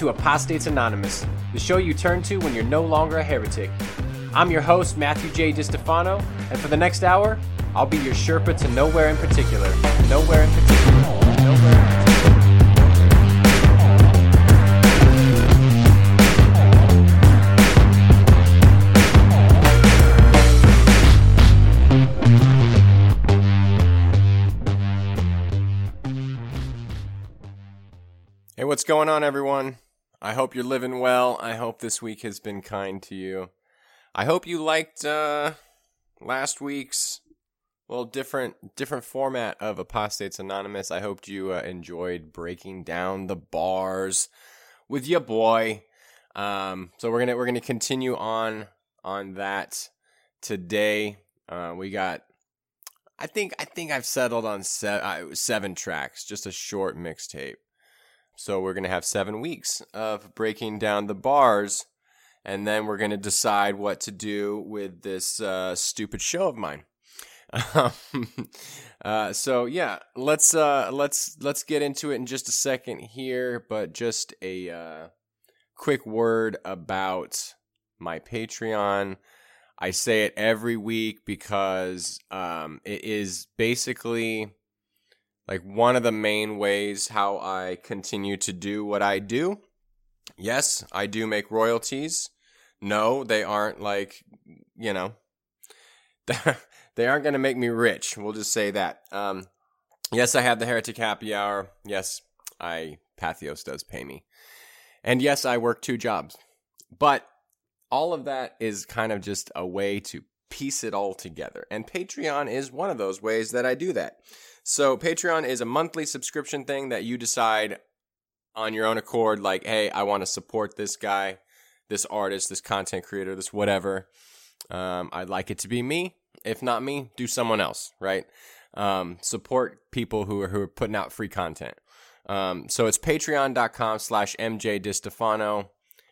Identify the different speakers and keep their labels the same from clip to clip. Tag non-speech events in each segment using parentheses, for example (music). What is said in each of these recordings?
Speaker 1: to Apostates Anonymous, the show you turn to when you're no longer a heretic. I'm your host, Matthew J. DiStefano, and for the next hour, I'll be your Sherpa to nowhere in particular. Nowhere in particular. Nowhere in particular.
Speaker 2: Hey, what's going on, everyone? I hope you're living well. I hope this week has been kind to you. I hope you liked uh, last week's well different different format of Apostates Anonymous. I hoped you uh, enjoyed breaking down the bars with your boy. Um, so we're gonna we're gonna continue on on that today. Uh, we got. I think I think I've settled on se- uh, seven tracks, just a short mixtape. So we're going to have seven weeks of breaking down the bars, and then we're going to decide what to do with this uh, stupid show of mine. (laughs) uh, so yeah, let's uh, let's let's get into it in just a second here, but just a uh, quick word about my Patreon. I say it every week because um, it is basically like one of the main ways how I continue to do what I do. Yes, I do make royalties. No, they aren't like, you know, (laughs) they aren't going to make me rich. We'll just say that. Um, yes, I have the Heretic Happy Hour. Yes, I Patheos does pay me. And yes, I work two jobs. But all of that is kind of just a way to piece it all together. And Patreon is one of those ways that I do that. So Patreon is a monthly subscription thing that you decide on your own accord, like, hey, I want to support this guy, this artist, this content creator, this whatever. Um, I'd like it to be me. If not me, do someone else, right? Um, support people who are who are putting out free content. Um, so it's patreon.com slash MJ DiStefano.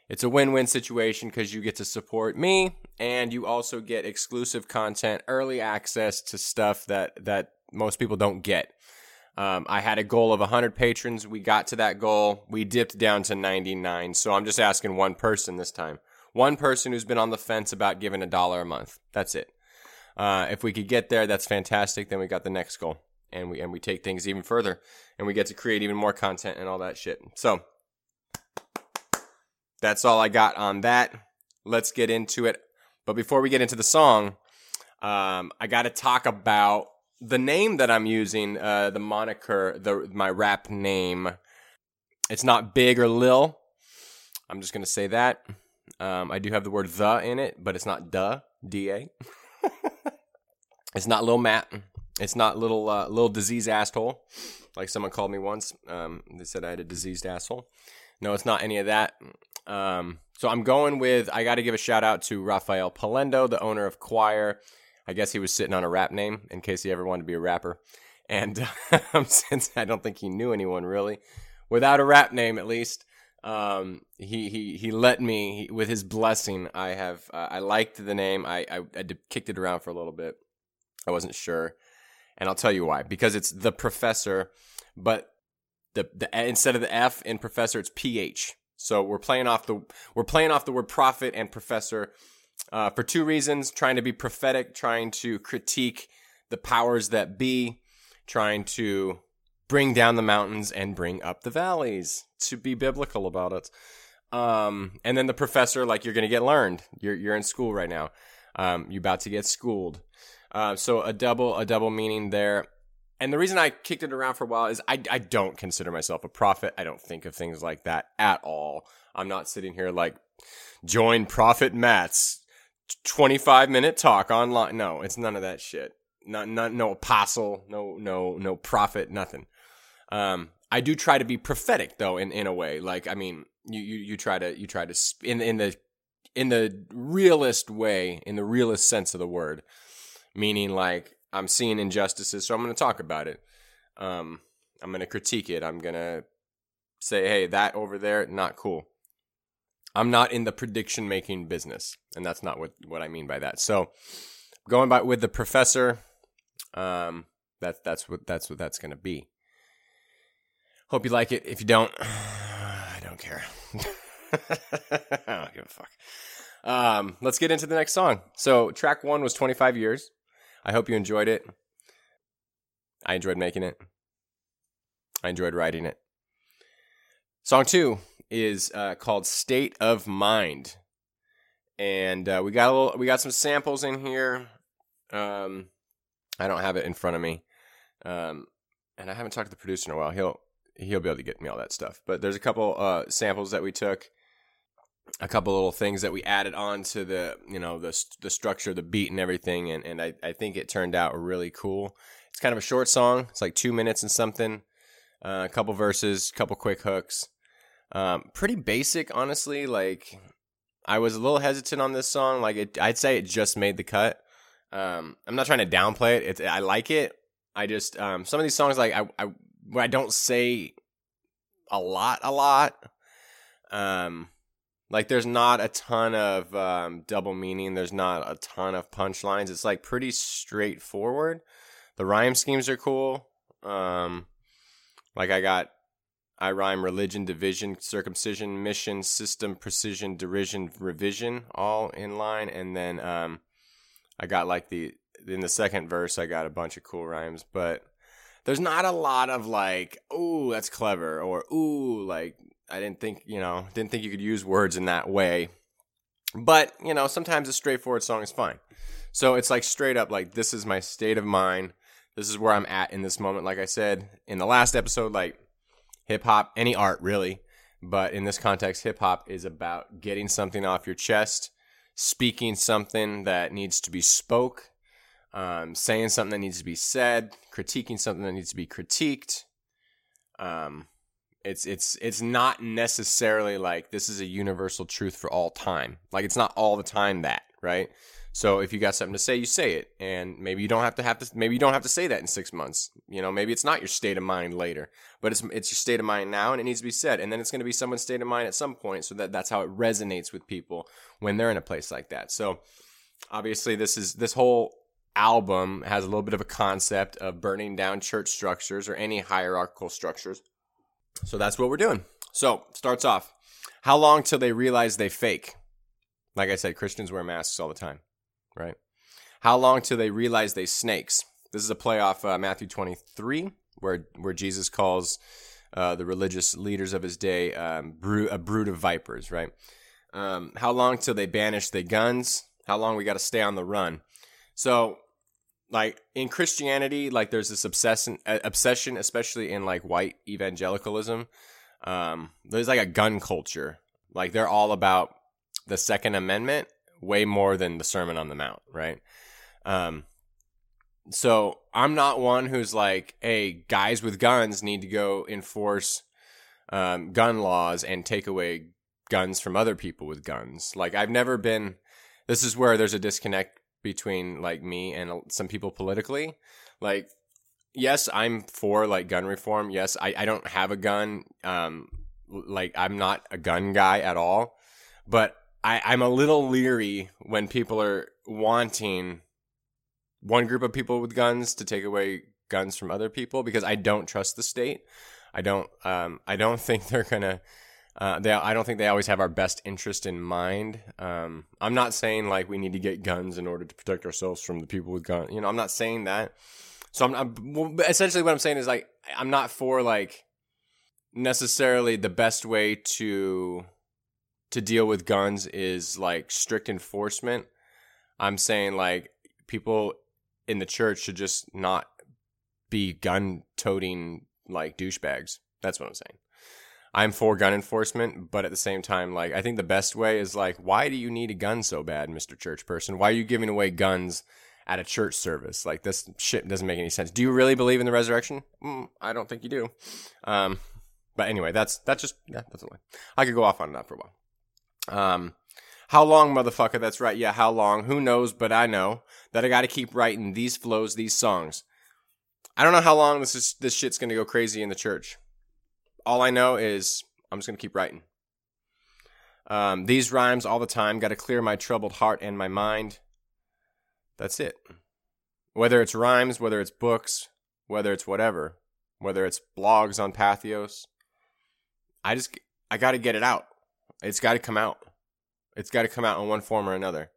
Speaker 2: It's a win-win situation because you get to support me and you also get exclusive content, early access to stuff that that most people don't get. Um, I had a goal of 100 patrons. We got to that goal. We dipped down to 99. So I'm just asking one person this time. One person who's been on the fence about giving a dollar a month. That's it. Uh, if we could get there, that's fantastic. Then we got the next goal, and we and we take things even further, and we get to create even more content and all that shit. So that's all I got on that. Let's get into it. But before we get into the song, um, I got to talk about the name that I'm using, uh, the moniker, the my rap name. It's not Big or Lil. I'm just gonna say that. Um, I do have the word the in it, but it's not duh, D A. (laughs) it's not Lil Matt. It's not little uh, little diseased asshole, like someone called me once. Um, they said I had a diseased asshole. No, it's not any of that. Um, so I'm going with. I got to give a shout out to Rafael Polendo, the owner of Quoir. I guess he was sitting on a rap name in case he ever wanted to be a rapper. And (laughs) um, since I don't think he knew anyone really, without a rap name at least, um, he he he let me he, with his blessing. I have uh, I liked the name. I, I I kicked it around for a little bit. I wasn't sure, and I'll tell you why. Because it's the professor, but the the instead of the F in professor, it's PH. So we're playing off the we're playing off the word prophet and professor uh, for two reasons: trying to be prophetic, trying to critique the powers that be, trying to bring down the mountains and bring up the valleys. To be biblical about it. Um, and then the professor, like you're gonna get learned. You're you're in school right now. Um, you're about to get schooled. Uh, so a double a double meaning there. And the reason I kicked it around for a while is I, I don't consider myself a prophet. I don't think of things like that at all. I'm not sitting here like join Prophet Matt's 25 minute talk online. No, it's none of that shit. Not, not no apostle, no no no prophet, nothing. Um, I do try to be prophetic though, in in a way. Like I mean, you you you try to you try to sp- in in the in the realist way, in the realist sense of the word, meaning like I'm seeing injustices, so I'm going to talk about it. Um, I'm going to critique it. I'm going to say, hey, that over there, not cool. I'm not in the prediction making business, and that's not what, what I mean by that. So, going by with the professor, um, that's that's what that's what that's going to be. Hope you like it. If you don't, (sighs) I don't care. (laughs) I don't give a fuck. Um, let's get into the next song. So, track one was 25 years. I hope you enjoyed it. I enjoyed making it. I enjoyed writing it. Song two is uh, called "State of Mind," and uh, we got a little, we got some samples in here. Um, I don't have it in front of me, um, and I haven't talked to the producer in a while. He'll he'll be able to get me all that stuff. But there's a couple uh, samples that we took, a couple little things that we added on to the you know the the structure, the beat, and everything, and and I I think it turned out really cool. It's kind of a short song. It's like two minutes and something. Uh, a couple verses, a couple quick hooks. Um, pretty basic, honestly. Like I was a little hesitant on this song. Like it, I'd say it just made the cut. Um, I'm not trying to downplay it. It's, I like it. I just um, some of these songs like I I where I don't say a lot, a lot. Um, like there's not a ton of um, double meaning. There's not a ton of punchlines. It's like pretty straightforward. The rhyme schemes are cool. Um, like I got, I rhyme religion, division, circumcision, mission, system, precision, derision, revision, all in line, and then um, I got like the in the second verse, I got a bunch of cool rhymes, but there's not a lot of like, ooh, that's clever, or ooh, like I didn't think, you know, didn't think you could use words in that way. But, you know, sometimes a straightforward song is fine. So it's like straight up like this is my state of mind. This is where I'm at in this moment. Like I said in the last episode, like hip hop, any art really, but in this context, hip hop is about getting something off your chest, speaking something that needs to be spoke, um, saying something that needs to be said, critiquing something that needs to be critiqued. Um, it's it's it's not necessarily like this is a universal truth for all time. Like it's not all the time that, right? So if you got something to say, you say it, and maybe you don't have to have to. Maybe you don't have to say that in six months. You know, maybe it's not your state of mind later, but it's it's your state of mind now, and it needs to be said. And then it's going to be someone's state of mind at some point, so that that's how it resonates with people when they're in a place like that. So obviously, this is this whole album has a little bit of a concept of burning down church structures or any hierarchical structures. So that's what we're doing. So starts off. How long till they realize they fake? Like I said, Christians wear masks all the time right? How long till they realize they snakes? This is a play off uh, Matthew 23, where where Jesus calls uh, the religious leaders of his day um, brood, a brood of vipers, right? Um, how long till they banish the guns? How long we got to stay on the run? So, like in Christianity, like there's this obsession, uh, obsession, especially in like white evangelicalism. Um, there's like a gun culture. Like they're all about the Second Amendment way more than the Sermon on the Mount, right? Um, so I'm not one who's like, hey, guys with guns need to go enforce um, gun laws and take away guns from other people with guns. Like I've never been. This is where there's a disconnect between like me and some people politically. Like, yes, I'm for like gun reform. Yes, I, I don't have a gun. Um, like I'm not a gun guy at all. But I, I'm a little leery when people are wanting one group of people with guns to take away guns from other people because I don't trust the state. I don't. Um, I don't (laughs) think they're gonna. Uh, they, I don't think they always have our best interest in mind. Um, I'm not saying like we need to get guns in order to protect ourselves from the people with guns. You know, I'm not saying that. So I'm, I'm essentially what I'm saying is like I'm not for like necessarily the best way to to deal with guns is like strict enforcement. I'm saying like people in the church should just not be gun toting like douchebags. That's what I'm saying. I'm for gun enforcement, but at the same time, like I think the best way is like, why do you need a gun so bad, Mr. Church Person? Why are you giving away guns at a church service? Like this shit doesn't make any sense. Do you really believe in the resurrection? Mm, I don't think you do. Um, but anyway, that's that's just yeah, that's the way. I could go off on that for a while. Um, how long, motherfucker? That's right. Yeah, how long? Who knows? But I know that I got to keep writing these flows, these songs. I don't know how long this is. This shit's gonna go crazy in the church. All I know is I'm just gonna keep writing. Um, these rhymes all the time. Got to clear my troubled heart and my mind. That's it. Whether it's rhymes, whether it's books, whether it's whatever, whether it's blogs on Patheos, I just I got to get it out. It's got to come out. It's got to come out in one form or another.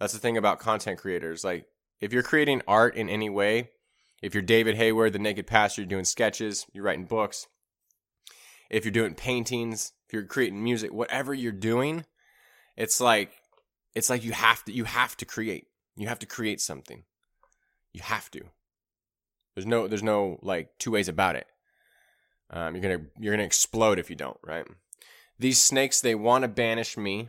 Speaker 2: That's the thing about content creators. Like, if you're creating art in any way, if you're David Hayward, the Naked Pastor, you're doing sketches, you're writing books, if you're doing paintings, if you're creating music, whatever you're doing, it's like it's like you have to you have to create. You have to create something. You have to. There's no there's no like two ways about it. Um, you're gonna you're gonna explode if you don't, right? These snakes they want to banish me.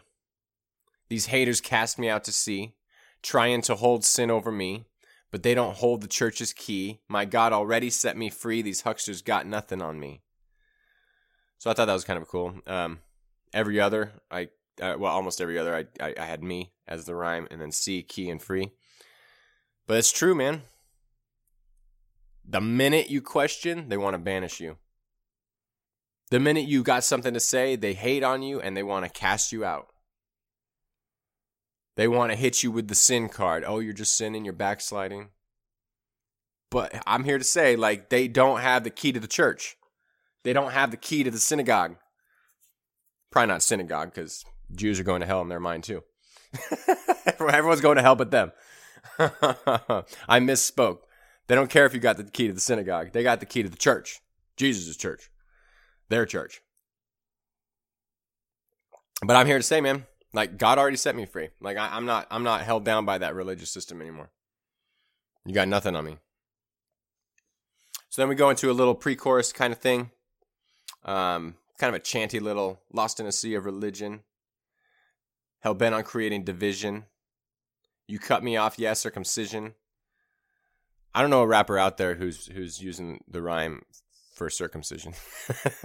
Speaker 2: These haters cast me out to sea, trying to hold sin over me, but they don't hold the church's key. My God already set me free. These hucksters got nothing on me. So I thought that was kind of cool. Um, every other, I uh, well, almost every other, I, I I had me as the rhyme, and then C key and free. But it's true, man. The minute you question, they want to banish you. The minute you got something to say, they hate on you and they want to cast you out. They want to hit you with the sin card. Oh, you're just sinning, you're backsliding. But I'm here to say, like, they don't have the key to the church. They don't have the key to the synagogue. Probably not synagogue because Jews are going to hell in their mind too. (laughs) Everyone's going to hell but them. (laughs) I misspoke. They don't care if you got the key to the synagogue. They got the key to the church. Jesus' church. Their church. But I'm here to say, man, like God already set me free. Like I, am not I'm not held down by that religious system anymore. You got nothing on me. So then we go into a little pre-chorus kind of thing. Um, kind of a chanty little lost in a sea of religion. Hell bent on creating division. You cut me off, yeah, circumcision. I don't know a rapper out there who's who's using the rhyme for circumcision.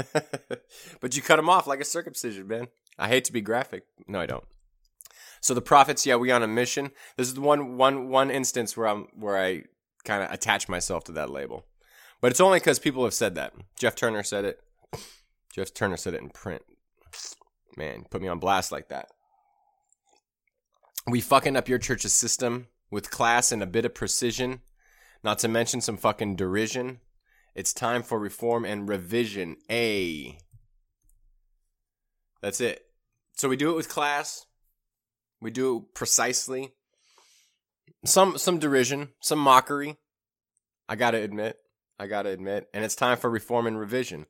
Speaker 2: (laughs) but you cut him off like a circumcision, man. I hate to be graphic. No, I don't. So the prophets, yeah, we on a mission. This is the one one one instance where I'm where I kind of attach myself to that label. But it's only because people have said that. Jeff Turner said it. Jeff Turner said it in print. Man, put me on blast like that. We fucking up your church's system with class and a bit of precision, not to mention some fucking derision. It's time for reform and revision. A. That's it. So we do it with class. We do it precisely. Some some derision, some mockery. I gotta admit. I gotta admit. And it's time for reform and revision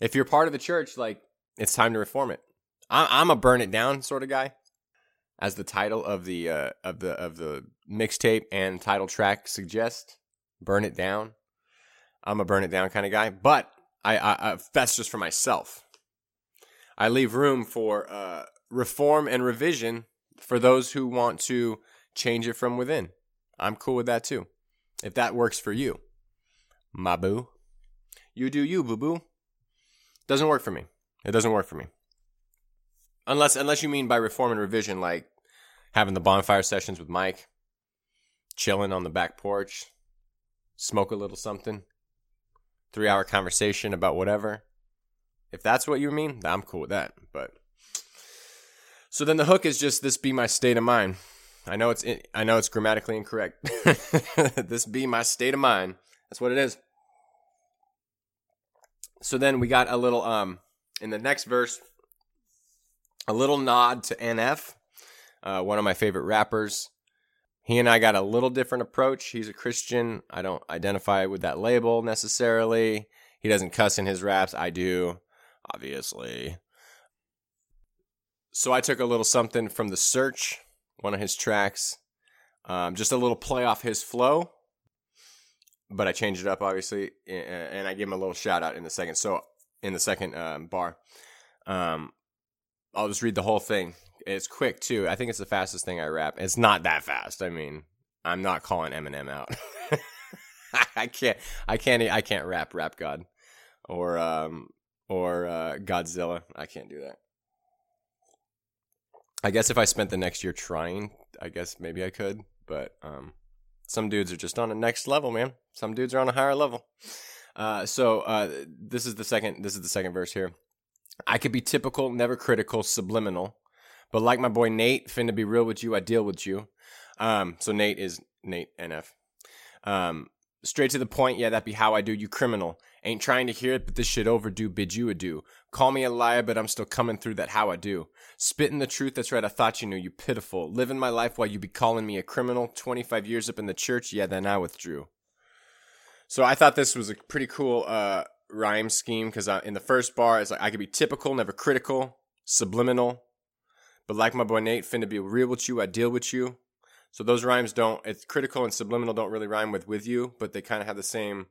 Speaker 2: if you're part of the church, like it's time to reform it. I'm a burn it down sort of guy, as the title of the uh, of the of the mixtape and title track suggest. Burn it down. I'm a burn it down kind of guy, but I, I, I that's just for myself. I leave room for uh, reform and revision for those who want to change it from within. I'm cool with that too. If that works for you, my boo, you do you, boo boo. Doesn't work for me. It doesn't work for me. Unless unless you mean by reform and revision like having the bonfire sessions with Mike, chilling on the back porch, smoke a little something, 3-hour conversation about whatever. If that's what you mean, I'm cool with that. But so then the hook is just this be my state of mind. I know it's I know it's grammatically incorrect. (laughs) this be my state of mind. That's what it is. So then we got a little um in the next verse, a little nod to NF, uh, one of my favorite rappers. He and I got a little different approach. He's a Christian. I don't identify with that label necessarily. He doesn't cuss in his raps. I do, obviously. So I took a little something from The Search, one of his tracks, um, just a little play off his flow but I changed it up obviously, and I gave him a little shout out in the second. So in the second um, bar, um, I'll just read the whole thing. It's quick too. I think it's the fastest thing I rap. It's not that fast. I mean, I'm not calling Eminem out. (laughs) I can't. I can't. I can't rap. Rap God, or um, or uh, Godzilla. I can't do that. I guess if I spent the next year trying, I guess maybe I could. But um, some dudes are just on a next level, man. Some dudes are on a higher level. Uh, so uh, this is the second. This is the second verse here. I could be typical, never critical, subliminal, but like my boy Nate, finna be real with you. I deal with you. Um, so Nate is Nate NF. Um, straight to the point. Yeah, that be how I do. You criminal. Ain't trying to hear it, but this shit overdue, bid you adieu. Call me a liar, but I'm still coming through that how I do. Spitting the truth, that's right, I thought you knew, you pitiful. Living my life while you be calling me a criminal. 25 years up in the church, yeah, then I withdrew. So I thought this was a pretty cool uh, rhyme scheme because in the first bar, it's like I could be typical, never critical, subliminal, but like my boy Nate, finna be real with you, I deal with you. So those rhymes don't, it's critical and subliminal don't really rhyme with with you, but they kind of have the same,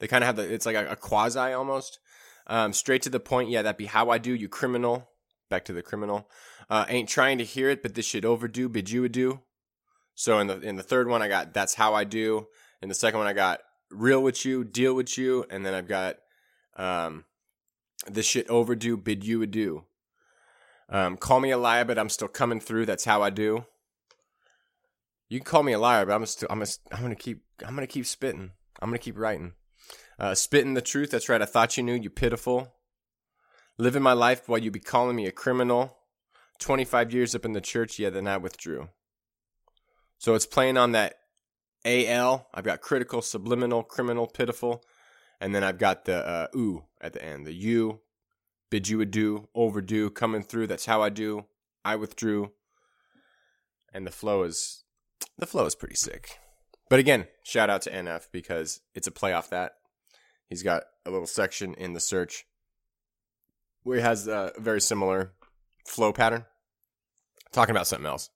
Speaker 2: they kind of have the, it's like a, a quasi almost. Um, straight to the point, yeah, that'd be how I do, you criminal. Back to the criminal. Uh, ain't trying to hear it, but this shit overdue, bid you do. So in the in the third one, I got that's how I do. In the second one, I got real with you, deal with you, and then I've got um, this shit overdue, bid you adieu. Um, call me a liar, but I'm still coming through. That's how I do. You can call me a liar, but I'm still I'm gonna, I'm gonna keep I'm gonna keep spitting. I'm gonna keep writing. Uh, spitting the truth. That's right. I thought you knew. You pitiful. Living my life while you be calling me a criminal. 25 years up in the church. Yeah, then I withdrew. So it's playing on that AL. I've got critical, subliminal, criminal, pitiful. And then I've got the uh, ooh at the end. The you, bid you adieu, overdue, coming through. That's how I do. I withdrew. And the flow is the flow is pretty sick. But again, shout out to NF because it's a play off that. He's got a little section in the search where he has a very similar flow pattern. Talking about something else.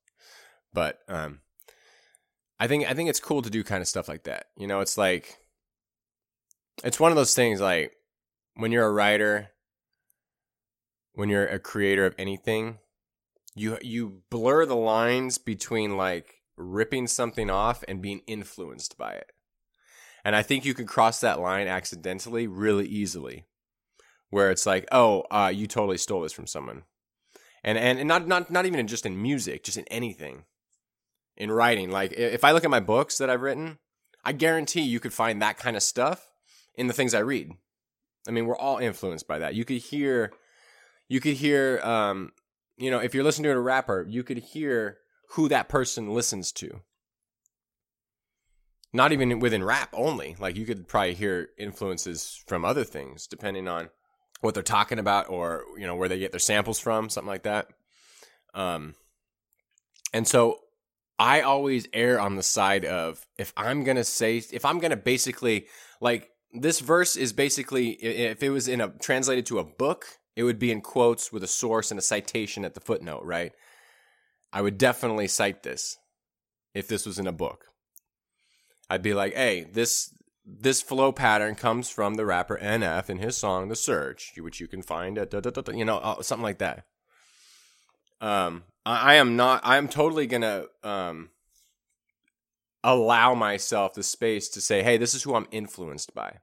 Speaker 2: But um I think I think it's cool to do kind of stuff like that. You know, it's like it's one of those things like when you're a writer, when you're a creator of anything, you you blur the lines between like ripping something off and being influenced by it. And I think you can cross that line accidentally really easily. Where it's like, oh, uh, you totally stole this from someone. And, and and not not not even just in music, just in anything. In writing. Like if I look at my books that I've written, I guarantee you could find that kind of stuff in the things I read. I mean, we're all influenced by that. You could hear you could hear um, you know, if you're listening to a rapper, you could hear who that person listens to. Not even within rap only. Like you could probably hear influences from other things depending on what they're talking about or, you know, where they get their samples from, something like that. Um and so I always err on the side of if I'm going to say if I'm going to basically like this verse is basically if it was in a translated to a book, it would be in quotes with a source and a citation at the footnote, right? I would definitely cite this if this was in a book. I'd be like, "Hey, this this flow pattern comes from the rapper NF in his song "The Search," which you can find at you know uh, something like that." Um, I, I am not. I am totally gonna um allow myself the space to say, "Hey, this is who I'm influenced by."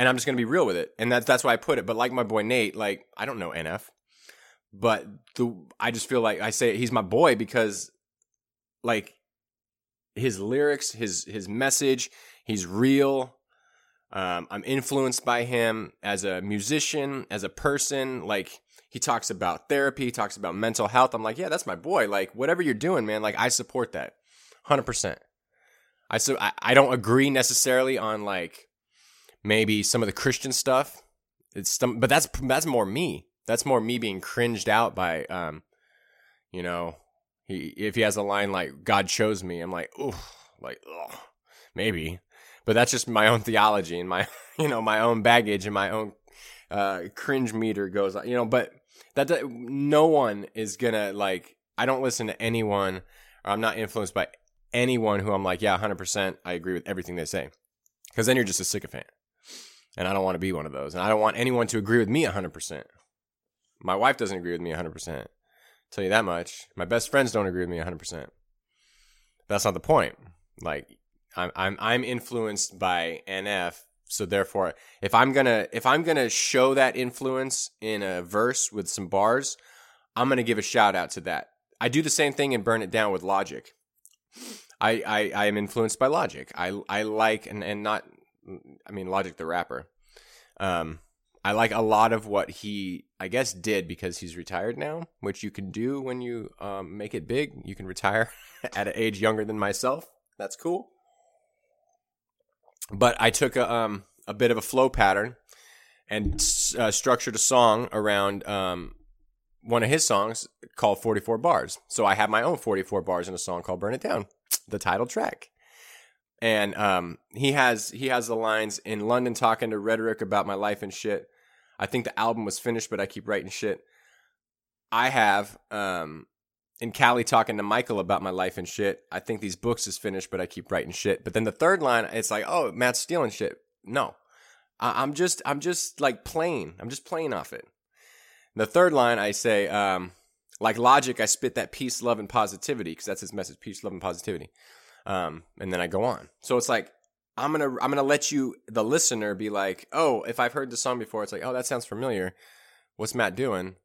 Speaker 2: And I'm just gonna be real with it, and that's that's why I put it. But like my boy Nate, like I don't know NF, but the I just feel like I say he's my boy because like his lyrics, his his message, he's real. Um, I'm influenced by him as a musician, as a person. Like he talks about therapy, he talks about mental health. I'm like, yeah, that's my boy. Like whatever you're doing, man. Like I support that, hundred percent. I so I, I don't agree necessarily on like maybe some of the Christian stuff. It's some, but that's that's more me. That's more me being cringed out by, um, you know, he if he has a line like "God chose me," I'm like, oh, like, ugh, maybe, but that's just my own theology and my, (laughs) you know, my own baggage and my own uh, cringe meter goes, you know, but that, that no one is gonna like. I don't listen to anyone, or I'm not influenced by anyone who I'm like, yeah, 100%, I agree with everything they say, because then you're just a sycophant, and I don't want to be one of those, and I don't want anyone to agree with me 100%. My wife doesn't agree with me 100%. Tell you that much. My best friends don't agree with me 100%. That's not the point. Like I'm I'm I'm influenced by NF, so therefore if I'm going to if I'm going to show that influence in a verse with some bars, I'm going to give a shout out to that. I do the same thing and burn it down with Logic. I, I, I am influenced by Logic. I, I like and, and not I mean Logic the rapper. Um, I like a lot of what he, I guess, did because he's retired now, which you can do when you um, make it big. You can retire (laughs) at an age younger than myself. That's cool. But I took a, um, a bit of a flow pattern and uh, structured a song around um, one of his songs called 44 Bars. So I have my own 44 bars in a song called Burn It Down, the title track. And um, he has he has the lines in London talking to rhetoric about my life and shit. I think the album was finished, but I keep writing shit. I have um, in Cali talking to Michael about my life and shit. I think these books is finished, but I keep writing shit. But then the third line, it's like, oh, Matt's stealing shit. No, I- am just, I'm just like playing. I'm just playing off it. The third line, I say, um, like logic, I spit that peace, love, and positivity because that's his message: peace, love, and positivity. Um, and then I go on. So it's like I'm gonna, I'm gonna let you, the listener, be like, oh, if I've heard the song before, it's like, oh, that sounds familiar. What's Matt doing?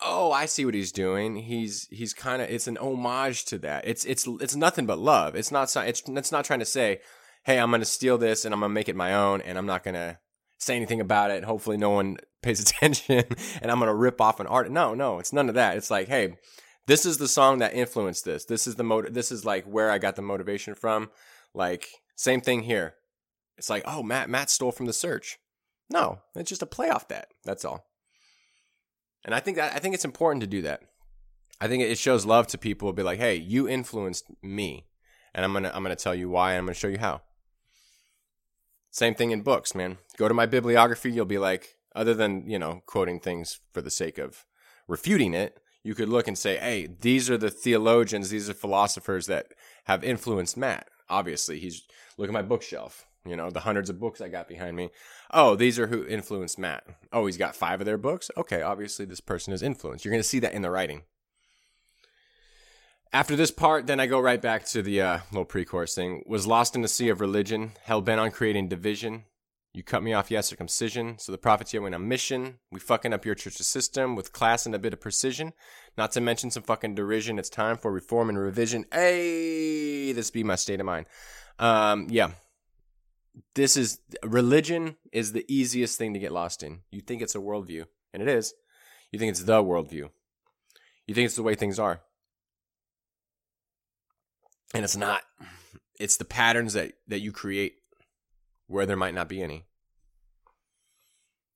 Speaker 2: oh, I see what he's doing. He's he's kind of it's an homage to that. It's it's it's nothing but love. It's not it's it's not trying to say, hey, I'm gonna steal this and I'm gonna make it my own, and I'm not gonna say anything about it. Hopefully, no one pays (laughs) attention, and I'm gonna rip off an art. No, no, it's none of that. It's like, hey, this is the song that influenced this. This is the mot. This is like where I got the motivation from. Like same thing here. It's like, oh, Matt Matt stole from the search. No, it's just a play off that. That's all. And I think that I think it's important to do that. I think it shows love to people. Be like, hey, you influenced me, and I'm gonna I'm gonna tell you why, and I'm gonna show you how. Same thing in books, man. Go to my bibliography. You'll be like, other than you know quoting things for the sake of refuting it, you could look and say, hey, these are the theologians, these are philosophers that have influenced Matt. Obviously, he's look at my bookshelf. You know, the hundreds of books I got behind me. Oh, these are who influenced Matt. Oh, he's got five of their books. Okay, obviously this person is influenced. You're going to see that in the writing. After this part, then I go right back to the uh, little pre-chorus thing. Was lost in the sea of religion, hell bent on creating division. You cut me off, yes, circumcision. So the prophets here went on a mission. We fucking up your church's system with class and a bit of precision. Not to mention some fucking derision. It's time for reform and revision. Hey, this be my state of mind. Um, yeah, this is religion is the easiest thing to get lost in. You think it's a worldview, and it is. You think it's the worldview. You think it's the way things are. And it's not. It's the patterns that, that you create where there might not be any.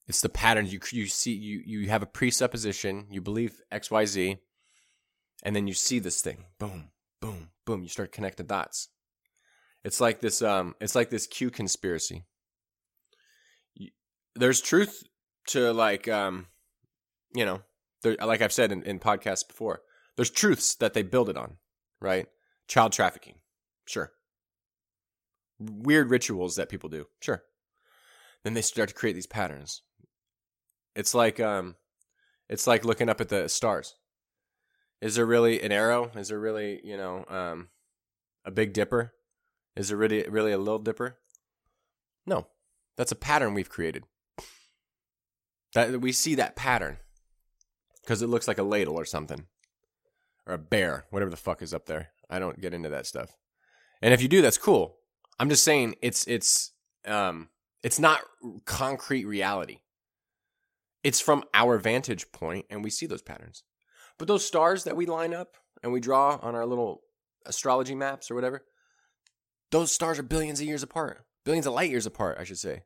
Speaker 2: It's the patterns you you see you you have a presupposition, you believe XYZ, and then you see this thing. Boom, boom, boom. You start connecting dots. It's like this. Um, it's like this Q conspiracy. There's truth to like, um, you know, there, like I've said in, in podcasts before. There's truths that they build it on, right? Child trafficking, sure. Weird rituals that people do, sure. Then they start to create these patterns. It's like, um, it's like looking up at the stars. Is there really an arrow? Is there really, you know, um, a Big Dipper? Is there really really a little dipper? No. That's a pattern we've created. That we see that pattern because it looks like a ladle or something. Or a bear, whatever the fuck is up there. I don't get into that stuff. And if you do, that's cool. I'm just saying it's it's um it's not concrete reality. It's from our vantage point and we see those patterns. But those stars that we line up and we draw on our little astrology maps or whatever, those stars are billions of years apart. Billions of light years apart, I should say.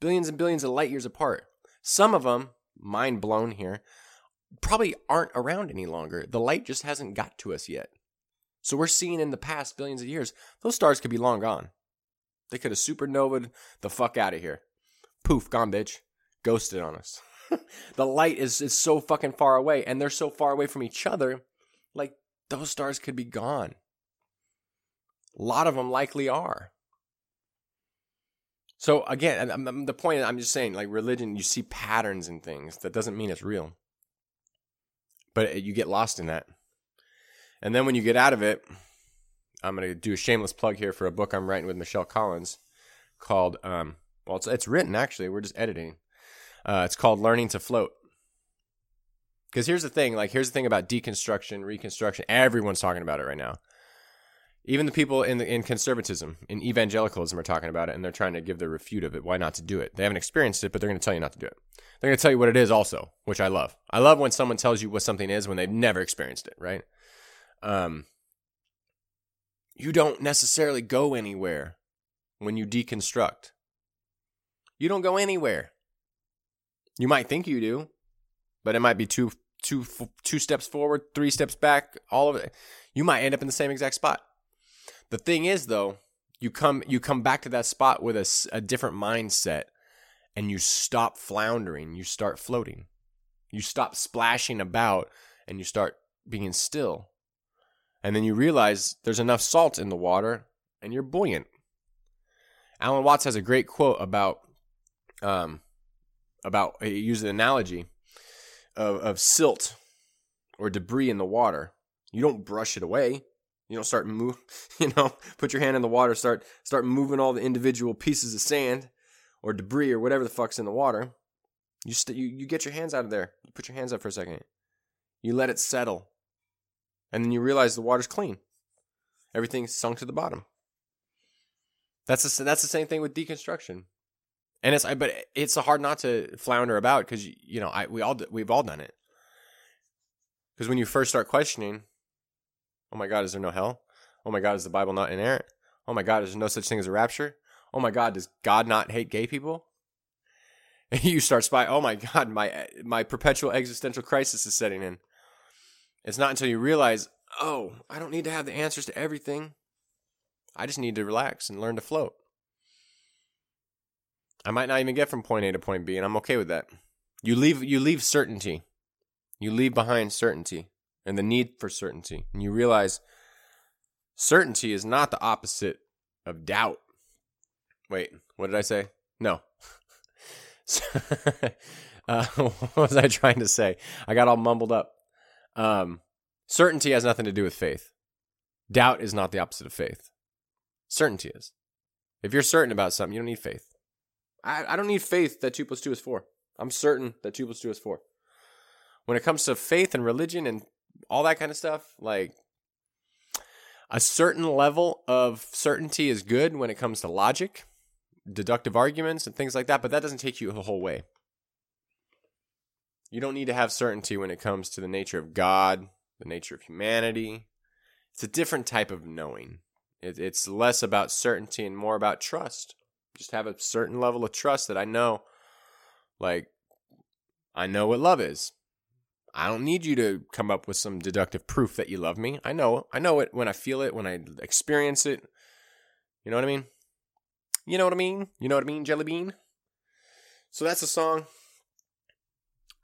Speaker 2: Billions and billions of light years apart. Some of them, mind blown here, probably aren't around any longer. The light just hasn't got to us yet. So we're seeing in the past billions of years, those stars could be long gone. They could have supernovaed the fuck out of here. Poof, gone, bitch. Ghosted on us. (laughs) the light is, is so fucking far away, and they're so far away from each other, like those stars could be gone. A lot of them likely are. So again, um, um, the point I'm just saying, like religion, you see patterns in things. That doesn't mean it's real, but uh, you get lost in that. And then when you get out of it, I'm going to do a shameless plug here for a book I'm writing with Michelle Collins called, um, well, it's, it's written actually. We're just editing. Uh, it's called Learning to Float. Because here's the thing, like here's the thing about deconstruction, reconstruction. Everyone's talking about it right now even the people in the, in conservatism, in evangelicalism, are talking about it, and they're trying to give their refute of it. Why not to do it? They haven't experienced it, but they're going to tell you not to do it. They're going to tell you what it is, also, which I love. I love when someone tells you what something is when they've never experienced it. Right? Um, you don't necessarily go anywhere when you deconstruct. You don't go anywhere. You might think you do, but it might be two two two steps forward, three steps back, all of it. You might end up in the same exact spot. The thing is though, you come you come back to that spot with a, a different mindset and you stop floundering, you start floating. You stop splashing about and you start being still. And then you realize there's enough salt in the water and you're buoyant. Alan Watts has a great quote about um about he used an analogy of, of silt or debris in the water. You don't brush it away. You don't start move, (laughs) you know, put your hand in the water, start start moving all the individual pieces of sand or debris or whatever the fuck's in the water. You st- you you get your hands out of there. You put your hands up for a second. You let it settle. And then you realize the water's clean. Everything's sunk to the bottom. That's the, that's the same thing with deconstruction. And it's but it's hard not to flounder about because you know I we all we've all done it. Because when you first start questioning, oh my God, is there no hell? Oh my God, is the Bible not inerrant? Oh my God, is there no such thing as a rapture? Oh my God, does God not hate gay people? (laughs) And you start spy. Oh my God, my my perpetual existential crisis is setting in. It's not until you realize, oh, I don't need to have the answers to everything. I just need to relax and learn to float. I might not even get from point A to point B, and I'm okay with that. You leave you leave certainty. You leave behind certainty and the need for certainty. And you realize certainty is not the opposite of doubt. Wait, what did I say? No. (laughs) uh, (laughs) what was I trying to say? I got all mumbled up. Um, certainty has nothing to do with faith. Doubt is not the opposite of faith. Certainty is. If you're certain about something, you don't need faith. I, I don't need faith that 2 plus 2 is 4. I'm certain that 2 plus 2 is 4. When it comes to faith and religion and all that kind of stuff, like a certain level of certainty is good when it comes to logic, deductive arguments, and things like that, but that doesn't take you the whole way. You don't need to have certainty when it comes to the nature of God, the nature of humanity. It's a different type of knowing. it's less about certainty and more about trust just have a certain level of trust that I know, like, I know what love is. I don't need you to come up with some deductive proof that you love me. I know, I know it when I feel it, when I experience it. You know what I mean? You know what I mean? You know what I mean, Jelly Bean? So that's a song.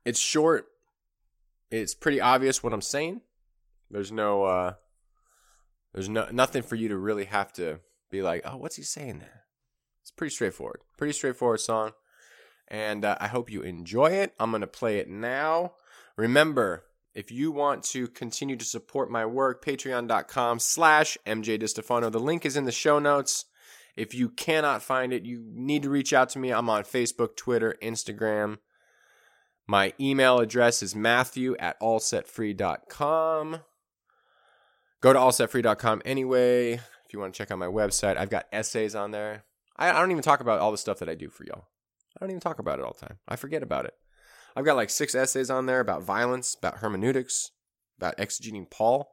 Speaker 2: It's short. It's pretty obvious what I'm saying. There's no uh there's no nothing for you to really have to be like, "Oh, what's he saying there?" It's pretty straightforward. Pretty straightforward song. And uh, I hope you enjoy it. I'm going to play it now. Remember, if you want to continue to support my work, patreon.com slash mjdistefano. The link is in the show notes. If you cannot find it, you need to reach out to me. I'm on Facebook, Twitter, Instagram. My email address is matthew at allsetfree.com. Go to allsetfree.com anyway. If you want to check out my website, I've got essays on there. I, I don't even talk about all the stuff that I do for y'all. I don't even talk about it all the time. I forget about it. I've got like six essays on there about violence, about hermeneutics, about exegeting Paul.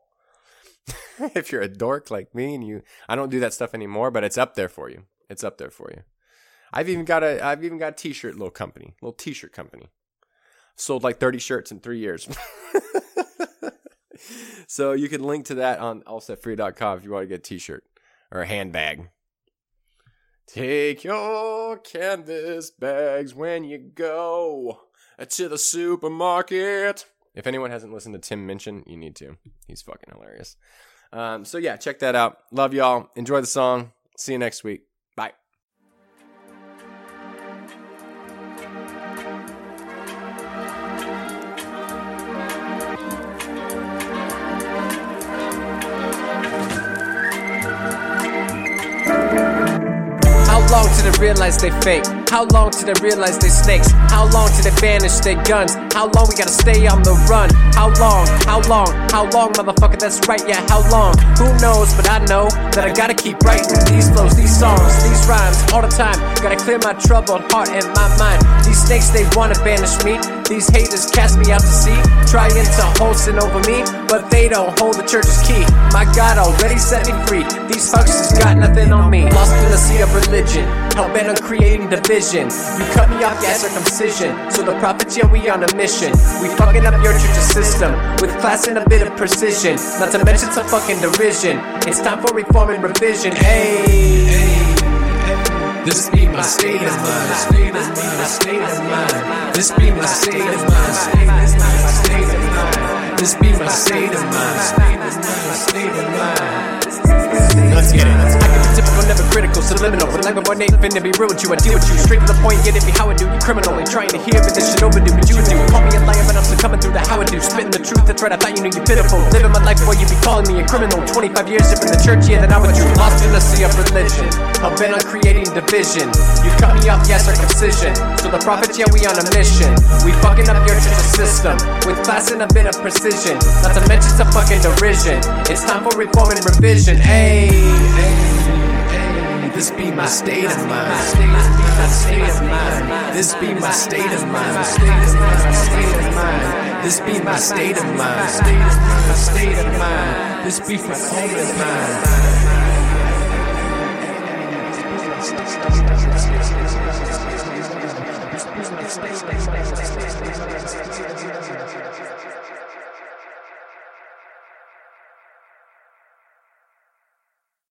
Speaker 2: (laughs) if you're a dork like me and you, I don't do that stuff anymore, but it's up there for you. It's up there for you. I've even got a, I've even got a t-shirt little company, little t-shirt company. Sold like 30 shirts in three years. (laughs) so you can link to that on allsetfree.com if you want to get a t-shirt or a handbag. Take your canvas bags when you go to the supermarket. If anyone hasn't listened to Tim Minchin, you need to. He's fucking hilarious. Um, so yeah, check that out. Love y'all. Enjoy the song. See you next week.
Speaker 1: Long till they realize they fake? How long till they realize they snakes? How long till they banish their guns? How long we gotta stay on the run? How long? How long? How long, motherfucker? That's right, yeah, how long? Who knows? But I know that I gotta keep writing these flows, these songs, these rhymes all the time. Gotta clear my troubled heart and my mind. These snakes, they wanna banish me. These haters cast me out to sea, trying to host it over me, but they don't hold the church's key. My God already set me free. These fucks has got nothing on me. Lost in the sea of religion, hell bent on creating division. You cut me off, yeah, circumcision. So the prophets, yeah, we on a mission. We fucking up your church's system with class and a bit of precision. Not to mention some fucking derision. It's time for reform and revision. Hey. This be my state of mind. State of mind. State of mind. This be my state of mind. State of mind. This be my state of mind. State of mind. State of mind. Let's get it. I can be typical, never critical, subliminal. But my boy Nate finna be real with you. I deal with you straight to the point, get it be how I do. You criminal, ain't trying to hear, but this shit overdue. But you do. Call me a liar, but I'm still coming through the how I do. Spitting the truth, that's right. I thought you knew you pitiful. Living my life, boy, you be calling me a criminal. 25 years in the church, yeah, then I would do. Lost in the sea of religion. I've been on creating division. You cut me off, yeah, circumcision. So the prophets, yeah, we on a mission. We fucking up your church's system with class and a bit of precision. Not to mention some fucking derision. It's time for reform and revision. Hey. This be my state of mind. This be my state of mind. This be my state of mind. This be my state of mind. State of mind. This be for home of mine.